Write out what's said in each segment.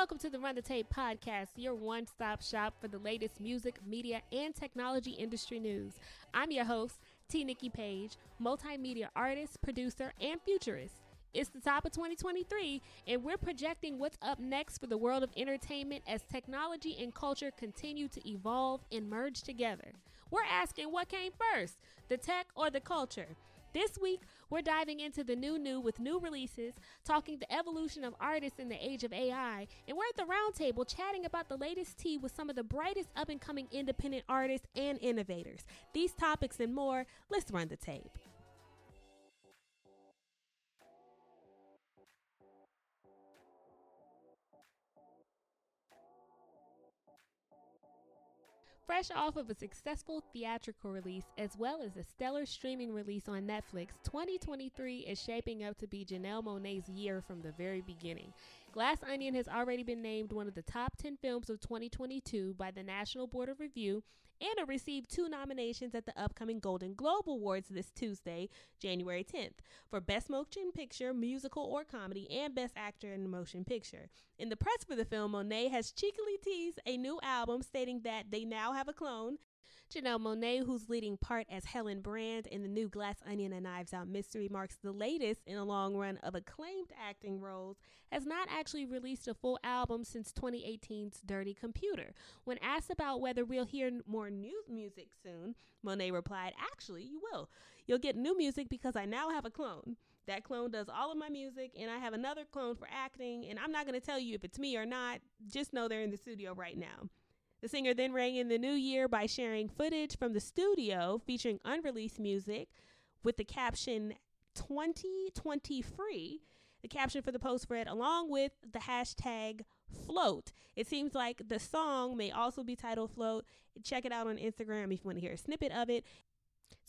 Welcome to the Run the Tape podcast, your one stop shop for the latest music, media, and technology industry news. I'm your host, T. Nikki Page, multimedia artist, producer, and futurist. It's the top of 2023, and we're projecting what's up next for the world of entertainment as technology and culture continue to evolve and merge together. We're asking what came first, the tech or the culture? This week, we're diving into the new new with new releases, talking the evolution of artists in the age of AI, and we're at the roundtable chatting about the latest tea with some of the brightest up and coming independent artists and innovators. These topics and more, let's run the tape. Fresh off of a successful theatrical release as well as a stellar streaming release on Netflix, 2023 is shaping up to be Janelle Monáe's year from the very beginning. Glass Onion has already been named one of the top 10 films of 2022 by the National Board of Review it received two nominations at the upcoming Golden Globe Awards this Tuesday, January 10th, for Best Motion Picture, Musical or Comedy, and Best Actor in a Motion Picture. In the press for the film, Monáe has cheekily teased a new album, stating that they now have a clone Janelle Monáe, whose leading part as Helen Brand in the new Glass Onion and Knives Out mystery, marks the latest in a long run of acclaimed acting roles, has not actually released a full album since 2018's Dirty Computer. When asked about whether we'll hear more new music soon, Monáe replied, Actually, you will. You'll get new music because I now have a clone. That clone does all of my music, and I have another clone for acting, and I'm not going to tell you if it's me or not. Just know they're in the studio right now. The singer then rang in the new year by sharing footage from the studio featuring unreleased music with the caption 2020 free. The caption for the post read along with the hashtag float. It seems like the song may also be titled Float. Check it out on Instagram if you want to hear a snippet of it.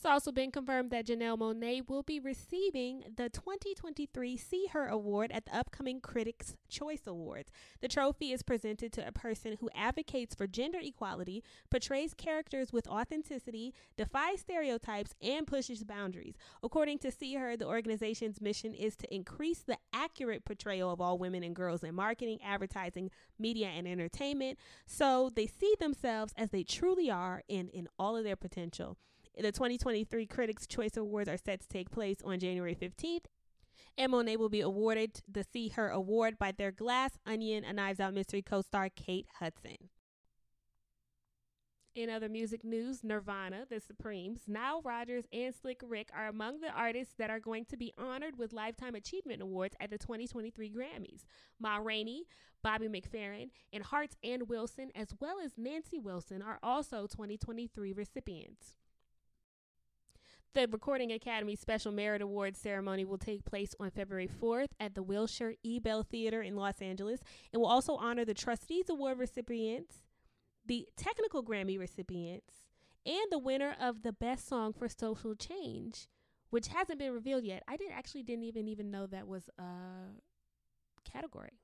It's also been confirmed that Janelle Monáe will be receiving the 2023 See Her Award at the upcoming Critics' Choice Awards. The trophy is presented to a person who advocates for gender equality, portrays characters with authenticity, defies stereotypes, and pushes boundaries. According to See Her, the organization's mission is to increase the accurate portrayal of all women and girls in marketing, advertising, media, and entertainment so they see themselves as they truly are and in all of their potential. The 2023 Critics' Choice Awards are set to take place on January 15th. And Monáe will be awarded the See Her Award by their Glass Onion, a Knives Out mystery co star Kate Hudson. In other music news, Nirvana, The Supremes, Nile Rodgers, and Slick Rick are among the artists that are going to be honored with Lifetime Achievement Awards at the 2023 Grammys. Ma Rainey, Bobby McFerrin, and Heart's Ann Wilson, as well as Nancy Wilson, are also 2023 recipients. The Recording Academy Special Merit Awards ceremony will take place on February 4th at the Wilshire E. Bell Theater in Los Angeles and will also honor the Trustees Award recipients, the Technical Grammy recipients, and the winner of the Best Song for Social Change, which hasn't been revealed yet. I did actually didn't even even know that was a category.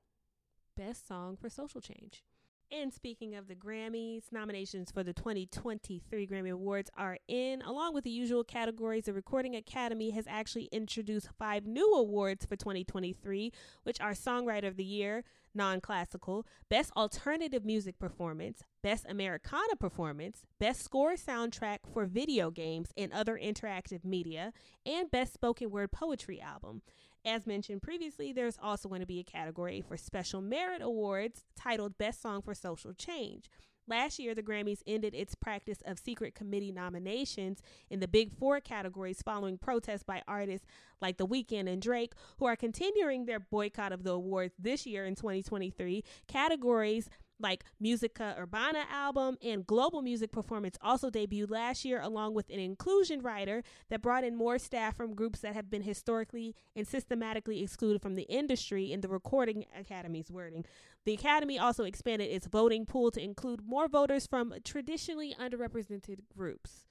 Best Song for Social Change. And speaking of the Grammys, nominations for the 2023 Grammy Awards are in. Along with the usual categories, the Recording Academy has actually introduced five new awards for 2023, which are Songwriter of the Year, non classical, Best Alternative Music Performance, Best Americana Performance, Best Score Soundtrack for Video Games and Other Interactive Media, and Best Spoken Word Poetry Album. As mentioned previously, there's also going to be a category for Special Merit Awards titled Best Song for Social Change. Last year, the Grammys ended its practice of secret committee nominations in the Big Four categories following protests by artists like The Weeknd and Drake, who are continuing their boycott of the awards this year in 2023. Categories like Musica Urbana album and Global Music Performance also debuted last year, along with an inclusion rider that brought in more staff from groups that have been historically and systematically excluded from the industry in the Recording Academy's wording. The Academy also expanded its voting pool to include more voters from traditionally underrepresented groups.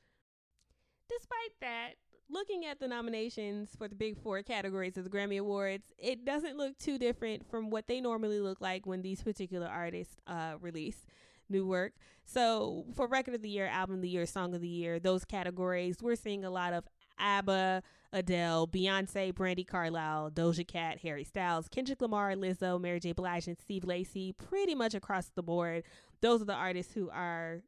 Despite that, looking at the nominations for the big four categories of the Grammy Awards, it doesn't look too different from what they normally look like when these particular artists uh, release new work. So, for Record of the Year, Album of the Year, Song of the Year, those categories, we're seeing a lot of ABBA, Adele, Beyonce, Brandi Carlile, Doja Cat, Harry Styles, Kendrick Lamar, Lizzo, Mary J. Blige, and Steve Lacy, pretty much across the board. Those are the artists who are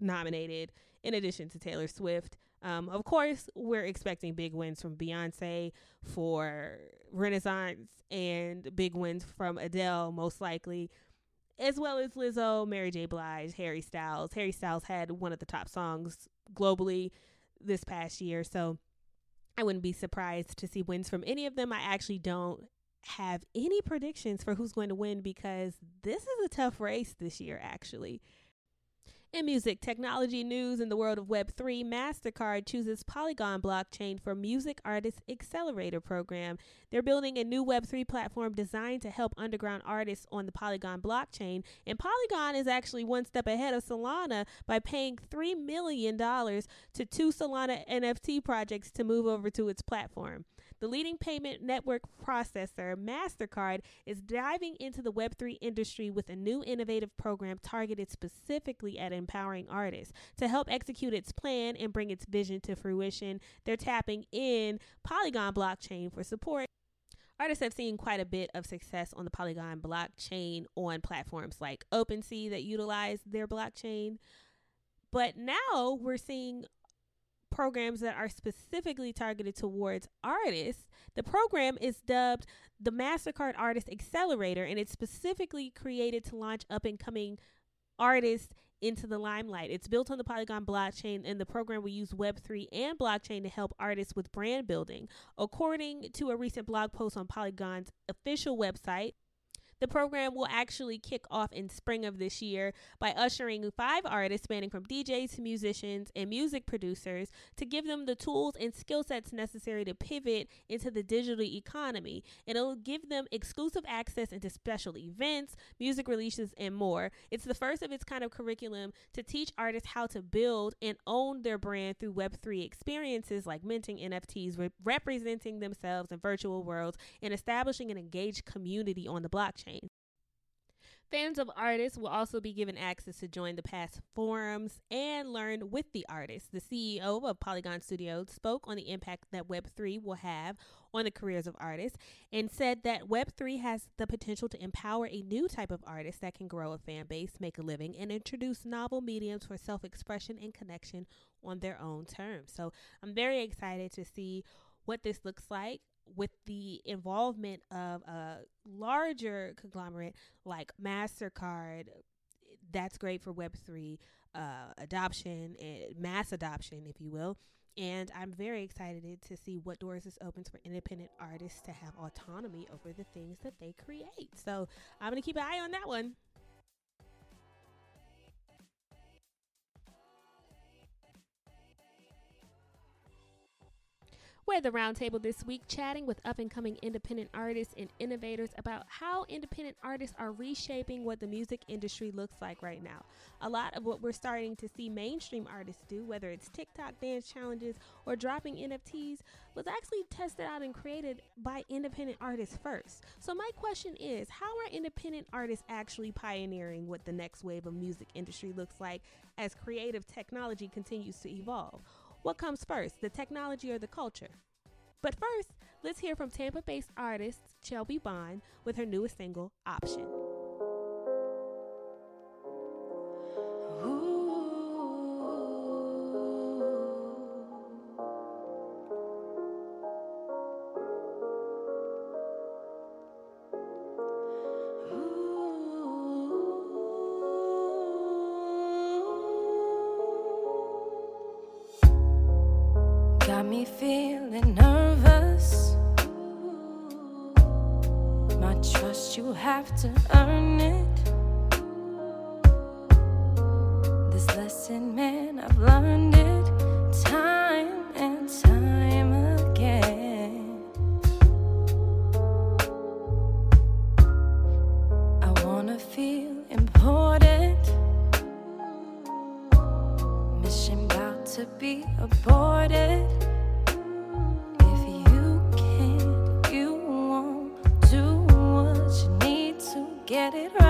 nominated, in addition to Taylor Swift. Um, of course, we're expecting big wins from Beyonce for Renaissance and big wins from Adele, most likely, as well as Lizzo, Mary J. Blige, Harry Styles. Harry Styles had one of the top songs globally this past year, so I wouldn't be surprised to see wins from any of them. I actually don't have any predictions for who's going to win because this is a tough race this year, actually. In music technology news in the world of Web3, MasterCard chooses Polygon blockchain for Music Artist Accelerator program. They're building a new Web3 platform designed to help underground artists on the Polygon blockchain. And Polygon is actually one step ahead of Solana by paying $3 million to two Solana NFT projects to move over to its platform. The leading payment network processor, MasterCard, is diving into the Web3 industry with a new innovative program targeted specifically at empowering artists. To help execute its plan and bring its vision to fruition, they're tapping in Polygon blockchain for support. Artists have seen quite a bit of success on the Polygon blockchain on platforms like OpenSea that utilize their blockchain. But now we're seeing programs that are specifically targeted towards artists. The program is dubbed the MasterCard Artist Accelerator, and it's specifically created to launch up and coming artists into the limelight. It's built on the Polygon blockchain, and the program will use Web3 and blockchain to help artists with brand building. According to a recent blog post on Polygon's official website, the program will actually kick off in spring of this year by ushering five artists spanning from DJs to musicians and music producers to give them the tools and skill sets necessary to pivot into the digital economy. And it'll give them exclusive access into special events, music releases, and more. It's the first of its kind of curriculum to teach artists how to build and own their brand through Web3 experiences like minting NFTs, re- representing themselves in virtual worlds, and establishing an engaged community on the blockchain. Fans of artists will also be given access to join the past forums and learn with the artists. The CEO of Polygon Studios spoke on the impact that Web3 will have on the careers of artists and said that Web3 has the potential to empower a new type of artist that can grow a fan base, make a living, and introduce novel mediums for self expression and connection on their own terms. So I'm very excited to see what this looks like with the involvement of a larger conglomerate like MasterCard, that's great for Web3 uh, adoption and mass adoption, if you will. And I'm very excited to see what doors this opens for independent artists to have autonomy over the things that they create. So I'm going to keep an eye on that one. We're the roundtable this week chatting with up and coming independent artists and innovators about how independent artists are reshaping what the music industry looks like right now. A lot of what we're starting to see mainstream artists do, whether it's TikTok dance challenges or dropping NFTs, was actually tested out and created by independent artists first. So, my question is how are independent artists actually pioneering what the next wave of music industry looks like as creative technology continues to evolve? What comes first, the technology or the culture? But first, let's hear from Tampa based artist Shelby Bond with her newest single, Option. To be aborted. If you can't, you won't do what you need to get it right,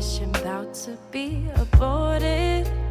Mission about to be aborted.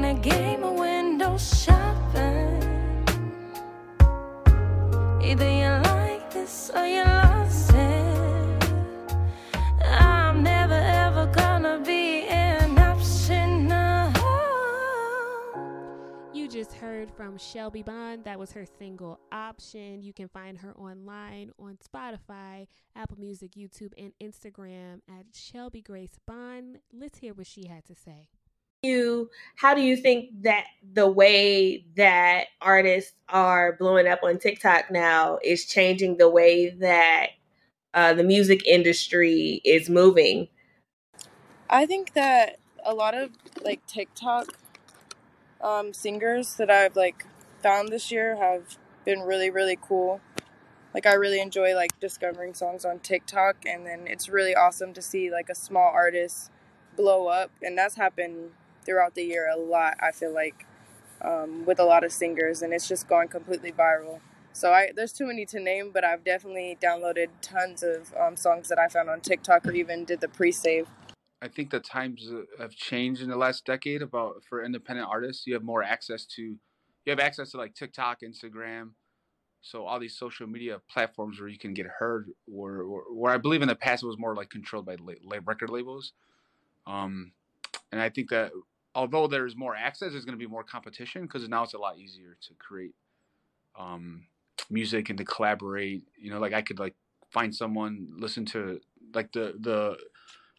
In a game of window shopping. Either you like this or you lost it. I'm never ever gonna be an option. You just heard from Shelby Bond. That was her single Option. You can find her online on Spotify, Apple Music, YouTube, and Instagram at Shelby Grace Bond. Let's hear what she had to say. You how do you think that the way that artists are blowing up on TikTok now is changing the way that uh, the music industry is moving? I think that a lot of like TikTok um, singers that I've like found this year have been really really cool. Like I really enjoy like discovering songs on TikTok, and then it's really awesome to see like a small artist blow up, and that's happened throughout the year a lot. I feel like um, with a lot of singers, and it's just going completely viral. So I there's too many to name, but I've definitely downloaded tons of um, songs that I found on TikTok, or even did the pre-save. I think the times uh, have changed in the last decade about for independent artists. You have more access to you have access to like TikTok, Instagram, so all these social media platforms where you can get heard. Where where, I believe in the past it was more like controlled by la- record labels. Um, and I think that although there's more access, there's going to be more competition because now it's a lot easier to create um, music and to collaborate. You know, like I could like find someone, listen to like the the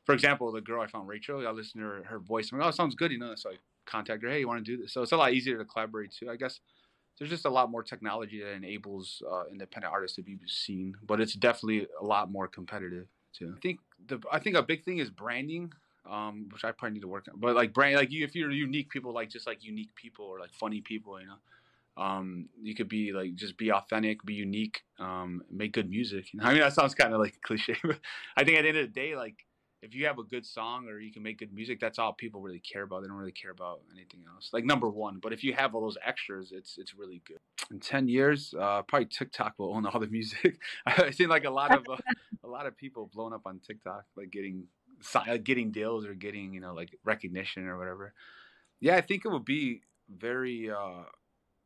for example, the girl I found, Rachel, I listened to her, her voice. I'm like, oh, it sounds good, you know. So I contact her, hey, you want to do this? So it's a lot easier to collaborate too. I guess there's just a lot more technology that enables uh, independent artists to be seen, but it's definitely a lot more competitive too. I think the I think a big thing is branding, um, which I probably need to work on. But like brand, like you, if you're unique people, like just like unique people or like funny people, you know, um, you could be like just be authentic, be unique, um, make good music. You know? I mean, that sounds kind of like cliche, but I think at the end of the day, like if you have a good song or you can make good music, that's all people really care about. They don't really care about anything else. Like number one, but if you have all those extras, it's it's really good. In ten years, uh, probably TikTok will own all the music. I've seen like a lot of uh, a lot of people blown up on TikTok, like getting getting deals or getting you know like recognition or whatever. Yeah, I think it would be very uh,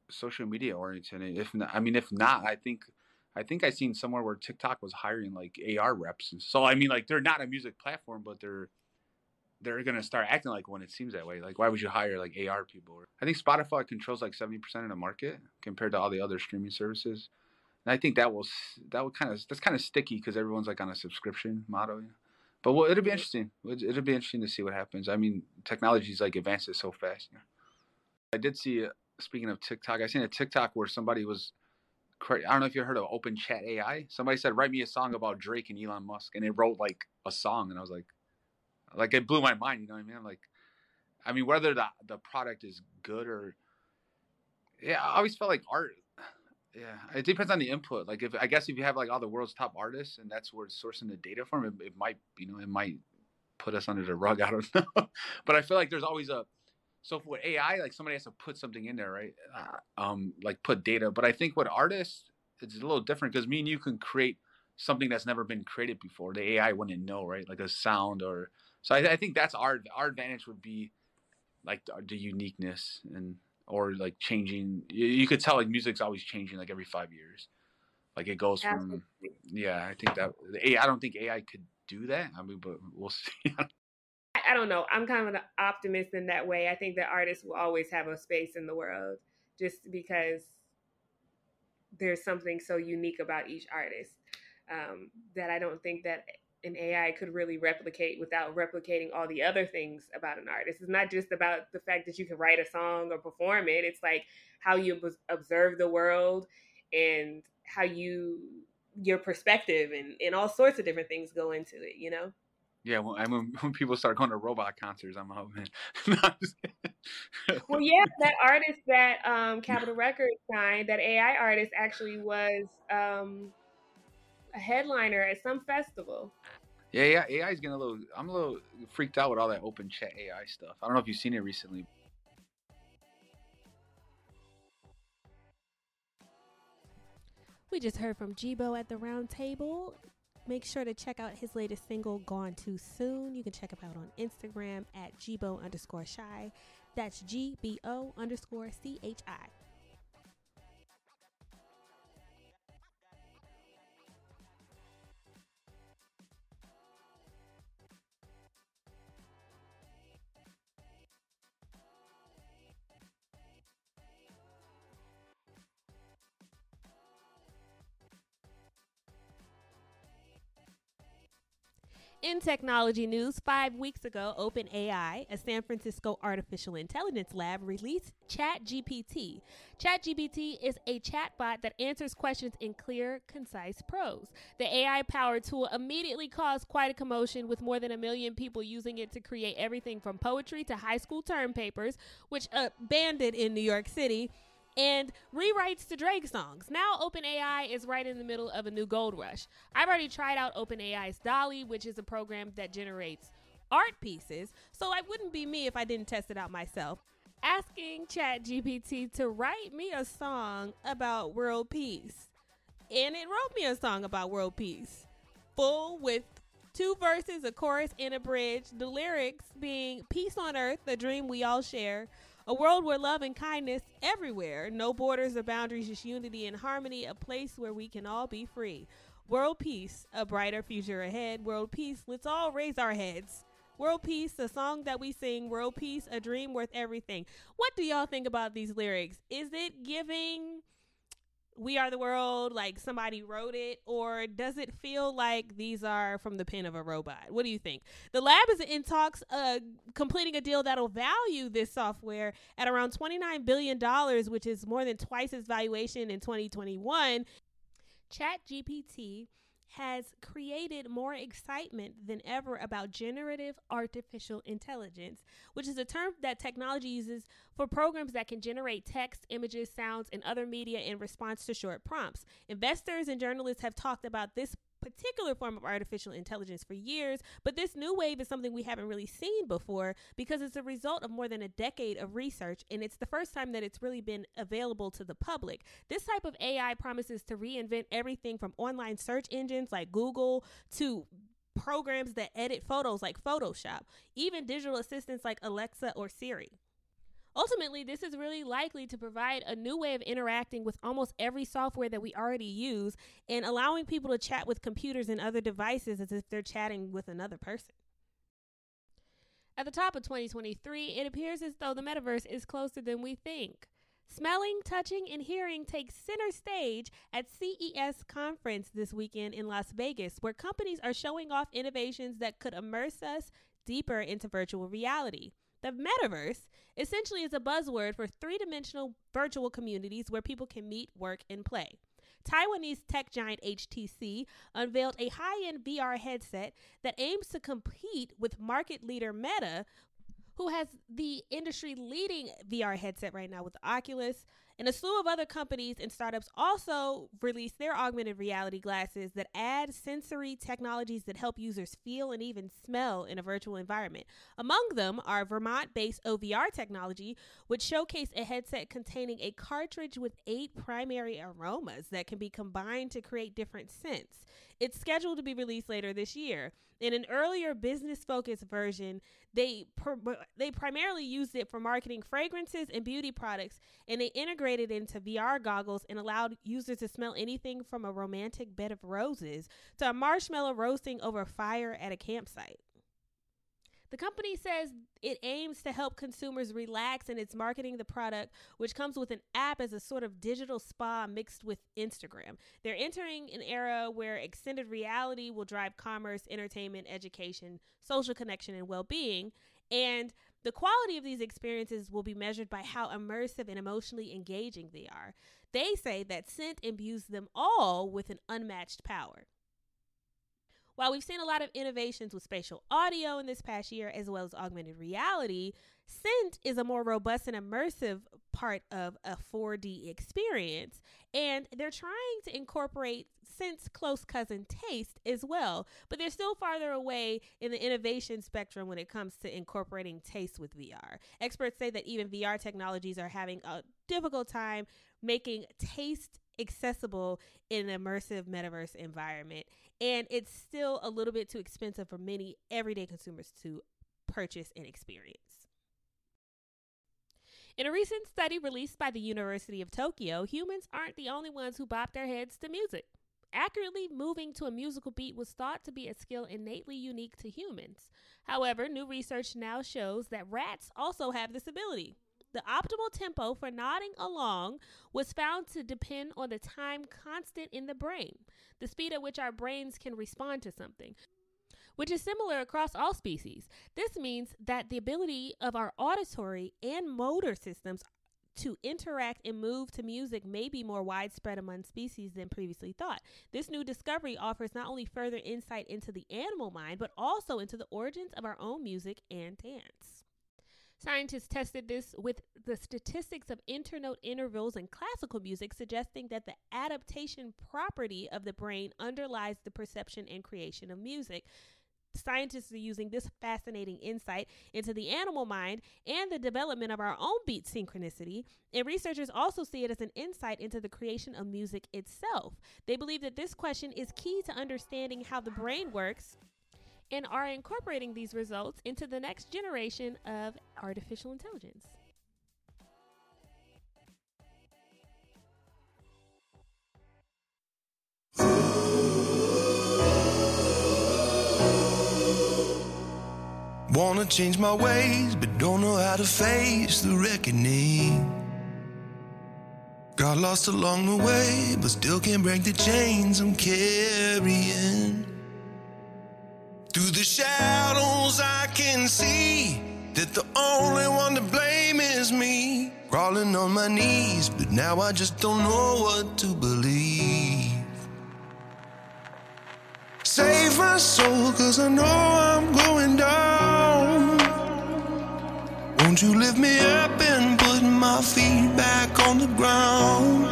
social media oriented. If not, I mean, if not, I think I think I seen somewhere where TikTok was hiring like AR reps. And so I mean, like they're not a music platform, but they're they're gonna start acting like one. It seems that way. Like why would you hire like AR people? I think Spotify controls like seventy percent of the market compared to all the other streaming services. And I think that will that will kind of that's kind of sticky because everyone's like on a subscription model. You know? But well, it'll be interesting. It- It'll be interesting to see what happens. I mean, technology's like advances so fast. You know? I did see. Uh, speaking of TikTok, I seen a TikTok where somebody was I don't know if you heard of Open Chat AI. Somebody said, "Write me a song about Drake and Elon Musk," and it wrote like a song, and I was like, like it blew my mind. You know what I mean? Like, I mean, whether the the product is good or, yeah, I always felt like art. Yeah, it depends on the input. Like, if I guess if you have like all the world's top artists, and that's where it's sourcing the data from, it, it might, you know, it might put us under the rug. I don't know, but I feel like there's always a so for AI, like somebody has to put something in there, right? Uh, um, like put data. But I think what artists, it's a little different because me and you can create something that's never been created before. The AI wouldn't know, right? Like a sound or so. I, I think that's our our advantage would be like the, the uniqueness and or like changing. You, you, could tell like music's always changing, like every five years. Like it goes Absolutely. from yeah. I think that AI. I don't think AI could do that. I mean, but we'll see. I don't know. I'm kind of an optimist in that way. I think that artists will always have a space in the world just because there's something so unique about each artist um, that I don't think that an AI could really replicate without replicating all the other things about an artist. It's not just about the fact that you can write a song or perform it. It's like how you observe the world and how you your perspective and, and all sorts of different things go into it, you know? Yeah, well, I mean, when people start going to robot concerts, I'm man. well, yeah, that artist that um, Capitol Records signed, that AI artist actually was um, a headliner at some festival. Yeah, yeah, AI is getting a little. I'm a little freaked out with all that open chat AI stuff. I don't know if you've seen it recently. We just heard from GBO at the round table. Make sure to check out his latest single, Gone Too Soon. You can check him out on Instagram at GBO underscore shy. That's G B O underscore C H I. In technology news, five weeks ago, OpenAI, a San Francisco artificial intelligence lab, released ChatGPT. ChatGPT is a chatbot that answers questions in clear, concise prose. The AI powered tool immediately caused quite a commotion, with more than a million people using it to create everything from poetry to high school term papers, which abandoned in New York City and rewrites to Drake songs. Now, OpenAI is right in the middle of a new gold rush. I've already tried out OpenAI's DALL-E, which is a program that generates art pieces, so it wouldn't be me if I didn't test it out myself. Asking ChatGPT to write me a song about world peace. And it wrote me a song about world peace, full with two verses, a chorus, and a bridge. The lyrics being Peace on Earth, the dream we all share a world where love and kindness everywhere, no borders or boundaries, just unity and harmony, a place where we can all be free. World peace, a brighter future ahead. World peace, let's all raise our heads. World Peace, a song that we sing, World Peace, a dream worth everything. What do y'all think about these lyrics? Is it giving we Are the World, like somebody wrote it, or does it feel like these are from the pen of a robot? What do you think? The lab is in talks uh, completing a deal that'll value this software at around $29 billion, which is more than twice its valuation in 2021. ChatGPT has created more excitement than ever about generative artificial intelligence, which is a term that technology uses for programs that can generate text, images, sounds, and other media in response to short prompts. Investors and journalists have talked about this particular form of artificial intelligence for years, but this new wave is something we haven't really seen before because it's a result of more than a decade of research and it's the first time that it's really been available to the public. This type of AI promises to reinvent everything from online search engines like Google to programs that edit photos like Photoshop, even digital assistants like Alexa or Siri. Ultimately, this is really likely to provide a new way of interacting with almost every software that we already use and allowing people to chat with computers and other devices as if they're chatting with another person. At the top of 2023, it appears as though the metaverse is closer than we think. Smelling, touching, and hearing take center stage at CES conference this weekend in Las Vegas, where companies are showing off innovations that could immerse us deeper into virtual reality. The metaverse essentially is a buzzword for three dimensional virtual communities where people can meet, work, and play. Taiwanese tech giant HTC unveiled a high end VR headset that aims to compete with market leader Meta, who has the industry leading VR headset right now with Oculus And a slew of other companies and startups also released their augmented reality glasses that add sensory technologies that help users feel and even smell in a virtual environment. Among them are Vermont based OVR technology, which showcased a headset containing a cartridge with eight primary aromas that can be combined to create different scents. It's scheduled to be released later this year. In an earlier business-focused version, they they primarily used it for marketing fragrances and beauty products, and they integrated into VR goggles and allowed users to smell anything from a romantic bed of roses to a marshmallow roasting over fire at a campsite. The company says it aims to help consumers relax and it's marketing the product, which comes with an app as a sort of digital spa mixed with Instagram. They're entering an era where extended reality will drive commerce, entertainment, education, social connection, and well being. And the quality of these experiences will be measured by how immersive and emotionally engaging they are. They say that scent imbues them all with an unmatched power. While we've seen a lot of innovations with spatial audio in this past year, as well as augmented reality, Scent is a more robust and immersive part of a 4D experience. And they're trying to incorporate Scent's close cousin taste as well, but they're still farther away in the innovation spectrum when it comes to incorporating taste with VR. Experts say that even VR technologies are having a difficult time making taste accessible in an immersive metaverse environment. And it's still a little bit too expensive for many everyday consumers to purchase and experience. In a recent study released by the University of Tokyo, humans aren't the only ones who bop their heads to music. Accurately moving to a musical beat was thought to be a skill innately unique to humans. However, new research now shows that rats also have this ability. The optimal tempo for nodding along was found to depend on the time constant in the brain, the speed at which our brains can respond to something, which is similar across all species. This means that the ability of our auditory and motor systems to interact and move to music may be more widespread among species than previously thought. This new discovery offers not only further insight into the animal mind, but also into the origins of our own music and dance. Scientists tested this with the statistics of internote intervals in classical music, suggesting that the adaptation property of the brain underlies the perception and creation of music. Scientists are using this fascinating insight into the animal mind and the development of our own beat synchronicity. And researchers also see it as an insight into the creation of music itself. They believe that this question is key to understanding how the brain works and are incorporating these results into the next generation of artificial intelligence. Wanna change my ways, but don't know how to face the reckoning. Got lost along the way, but still can't break the chains I'm carrying. Through the shadows, I can see that the only one to blame is me. Crawling on my knees, but now I just don't know what to believe. Save my soul, cause I know I'm going down. Won't you lift me up and put my feet back on the ground?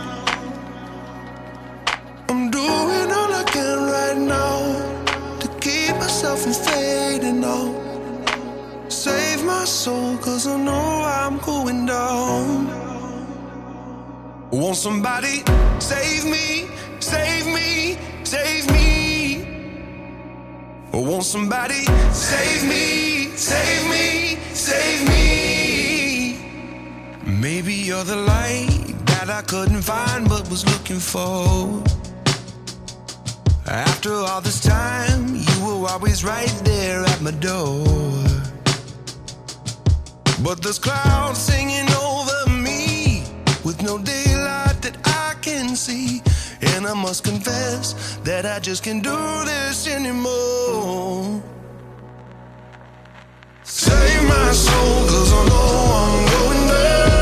I'm doing all I can right now to keep myself from fading out. Save my soul, cause I know I'm going down. Won't somebody save me, save me, save me? Won't somebody save me, save me, save me? Maybe you're the light that I couldn't find but was looking for. After all this time, you were always right there at my door. But there's clouds singing over me with no daylight that I can see. And I must confess that I just can't do this anymore. Save my soul, cause I know I'm going down.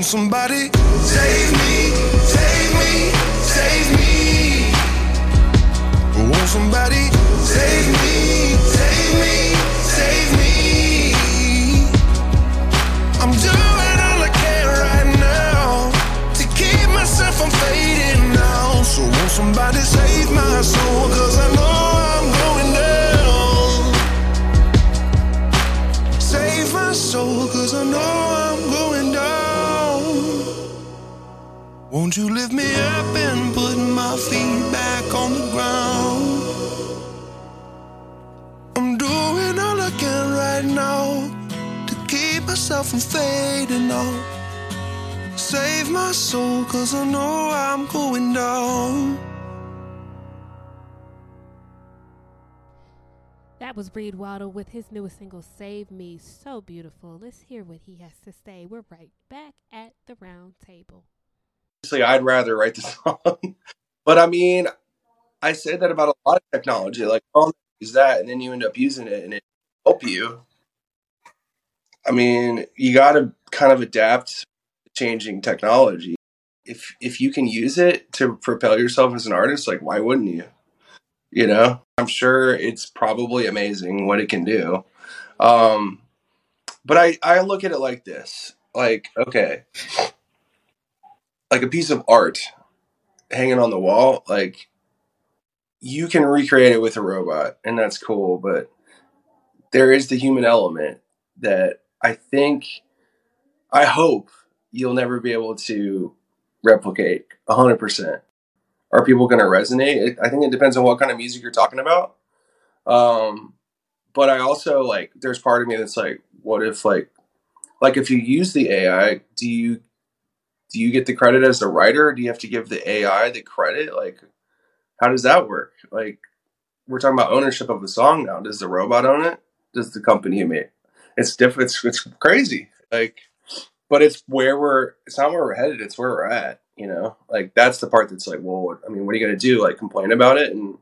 Won't somebody save me, save me, save me? Won't somebody save me, save me, save me? I'm doing all I can right now to keep myself from fading now. So won't somebody save my soul? Cause Won't you lift me up and put my feet back on the ground? I'm doing all I can right now to keep myself from fading out. Save my soul, cause I know I'm going down. That was Reed Waddle with his newest single, Save Me. So beautiful. Let's hear what he has to say. We're right back at the round table. Honestly, I'd rather write the song. but I mean, I say that about a lot of technology. Like, oh, use that, and then you end up using it, and it help you. I mean, you got to kind of adapt to changing technology. If if you can use it to propel yourself as an artist, like why wouldn't you? You know, I'm sure it's probably amazing what it can do. Um, but I I look at it like this: like, okay, like a piece of art hanging on the wall, like you can recreate it with a robot, and that's cool. But there is the human element that I think, I hope you'll never be able to replicate 100%. Are people going to resonate? I think it depends on what kind of music you're talking about. Um, but I also like, there's part of me that's like, what if like, like if you use the AI, do you do you get the credit as the writer? Do you have to give the AI the credit? Like, how does that work? Like, we're talking about ownership of the song now. Does the robot own it? Does the company made it? It's different. It's, it's crazy. Like, but it's where we're. It's not where we're headed. It's where we're at. You know, like that's the part that's like, well, I mean, what are you gonna do? Like, complain about it and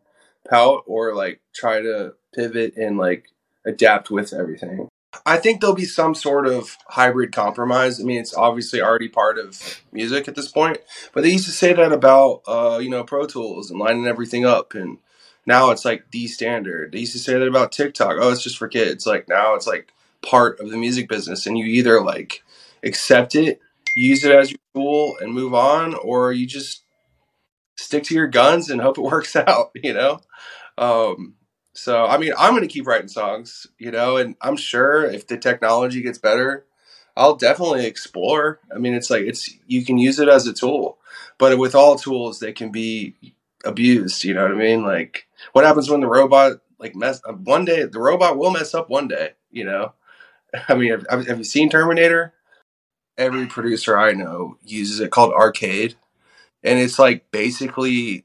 pout, or like try to pivot and like adapt with everything? I think there'll be some sort of hybrid compromise. I mean, it's obviously already part of music at this point, but they used to say that about uh, you know Pro Tools and lining everything up, and now it's like the standard. They used to say that about TikTok. Oh, it's just for kids. Like now, it's like part of the music business, and you either like accept it, use it as your tool, and move on, or you just stick to your guns and hope it works out. You know. Um, so I mean, I'm gonna keep writing songs, you know, and I'm sure if the technology gets better, I'll definitely explore. I mean, it's like it's you can use it as a tool, but with all tools, they can be abused. You know what I mean? Like, what happens when the robot like mess uh, one day? The robot will mess up one day. You know? I mean, have, have you seen Terminator? Every producer I know uses it called Arcade, and it's like basically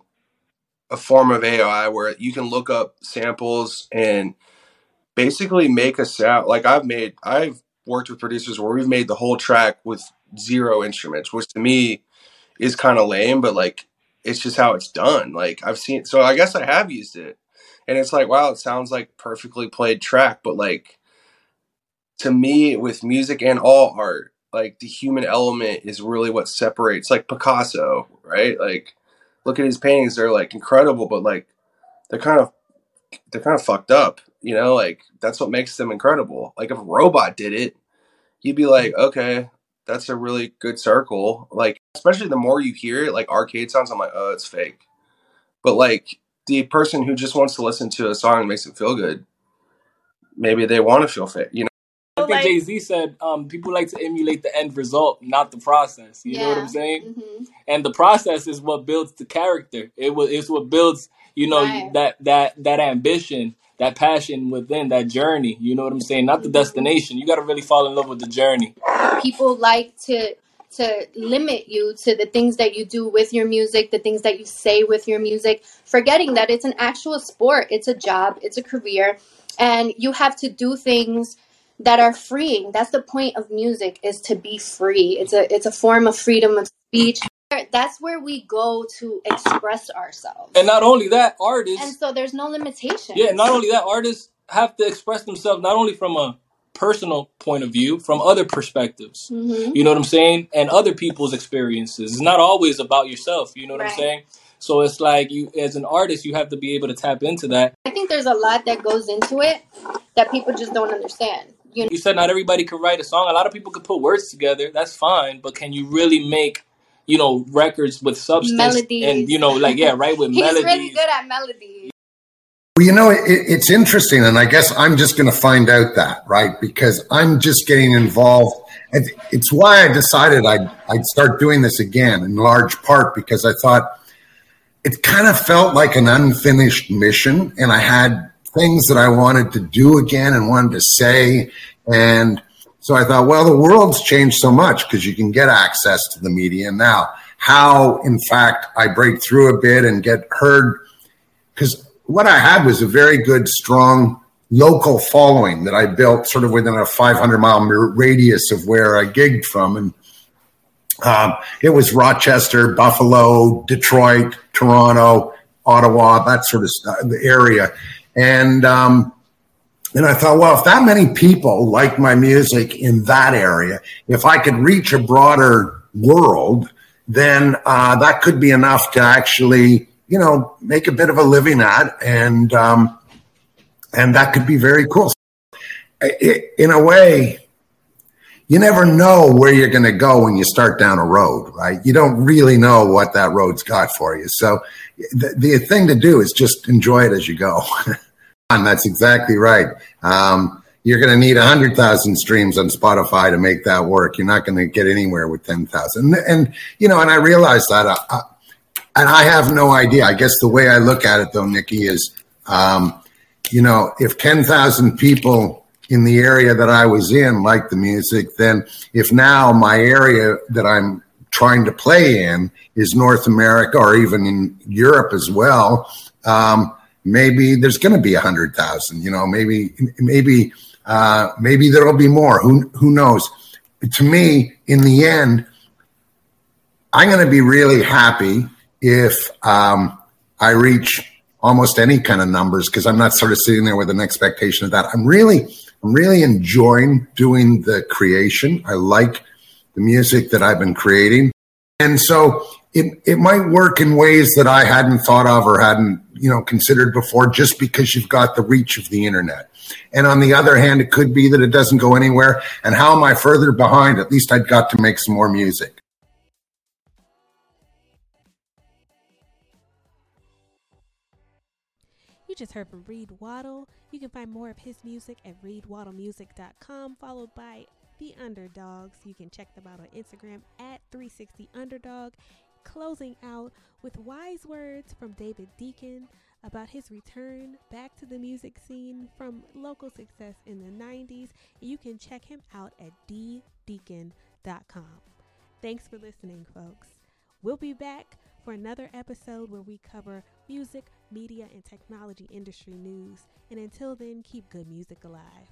a form of AI where you can look up samples and basically make a sound. Like I've made, I've worked with producers where we've made the whole track with zero instruments, which to me is kind of lame, but like it's just how it's done. Like I've seen, so I guess I have used it, and it's like wow, it sounds like perfectly played track, but like to me with music and all art, like the human element is really what separates. Like Picasso, right? Like look at his paintings; they're like incredible, but like they're kind of they're kind of fucked up. You know, like that's what makes them incredible. Like if a robot did it, you'd be like, okay, that's a really good circle. Like especially the more you hear it, like arcade sounds, I'm like, oh, it's fake. But like the person who just wants to listen to a song and makes it feel good, maybe they want to feel fake. You know. Look Like- Jay Z said, um, people like to emulate the end result, not the process. You know what I'm saying? Mhm. And the process is what builds the character. It was it's what builds, you know, Right. that that that ambition, that passion within that journey. You know what I'm saying? Not the destination. You got to really fall in love with the journey. people like to to limit you to the things that you do with your music, the things that you say with your music, forgetting that it's an actual sport, it's a job, it's a career, and you have to do things that are freeing. That's the point of music is to be free. It's a it's a form of freedom of speech. That's where we go to express ourselves. And not only that, artists And so there's no limitation. yeah, not only that, artists have to express themselves not only from a personal point of view from other perspectives. Mhm. You know what I'm saying? And other people's experiences. It's not always about yourself. You know what I'm saying? So it's like you, as an artist, you have to be able to tap into that. I think there's a lot that goes into it that people just don't understand. You You said not everybody could write a song. A lot of people could put words together. That's fine. But can you really make, you know, records with substance Melodies. and you know, like yeah, right with melody. He's melodies. really good at melodies. Well, you know, it, it's interesting, and I guess I'm just going to find out that, right? Because I'm just getting involved. And It's why I decided I'd, I'd start doing this again, in large part because I thought it kind of felt like an unfinished mission, and I had things that I wanted to do again and wanted to say. And so I thought, well, the world's changed so much because you can get access to the media now. How, in fact, I break through a bit and get heard because what I had was a very good, strong local following that I built sort of within a 500 mile radius of where I gigged from. And um, it was Rochester, Buffalo, Detroit, Toronto, Ottawa, that sort of the area. And, um, and I thought, well, if that many people like my music in that area, if I could reach a broader world, then uh, that could be enough to actually, you know, make a bit of a living at, and um, and that could be very cool. I- in a way, you never know where you're going to go when you start down a road, right? You don't really know what that road's got for you. So the, the thing to do is just enjoy it as you go. and that's exactly right. Um, you're going to need 100,000 streams on Spotify to make that work. You're not going to get anywhere with 10,000. And, you know, and I realize that. uh, I, I, and I have no idea. I guess the way I look at it, though, Nikki, is, um, you know, if 10,000 people in the area that I was in like the music, then if now my area that I'm trying to play in is North America or even in Europe as well, um, maybe there's going to be a hundred thousand. You know, maybe maybe uh, maybe there'll be more. Who who knows? To me, in the end, I'm going to be really happy if um, I reach almost any kind of numbers because I'm not sort of sitting there with an expectation of that. I'm really, I'm really enjoying doing the creation. I like the music that I've been creating, and so it it might work in ways that I hadn't thought of or hadn't you know considered before, just because you've got the reach of the internet. And on the other hand, it could be that it doesn't go anywhere. And how am I further behind? At least I'd got to make some more music. You just heard from Reed Waddle. You can find more of his music at reedwaddlemusic.com, followed by The Underdogs. You can check them out on Instagram at 360 Underdog. Closing out with wise words from David Deacon about his return back to the music scene from local success in the 90s. You can check him out at ddeacon.com. Thanks for listening, folks. We'll be back for another episode where we cover music, media, and technology industry news. And until then, keep good music alive.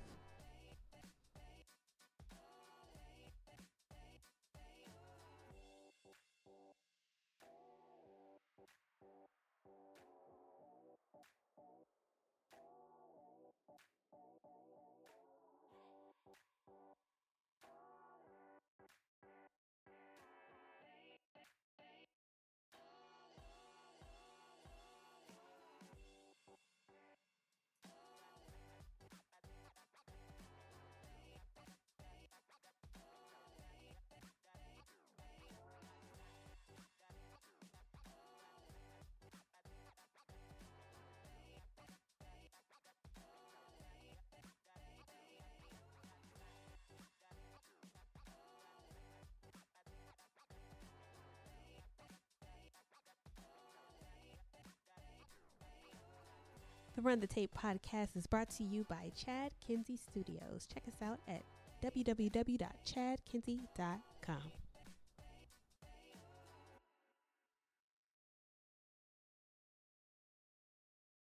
The Run the Tape podcast is brought to you by Chad Kinsey Studios. Check us out at www.chadkinsey.com.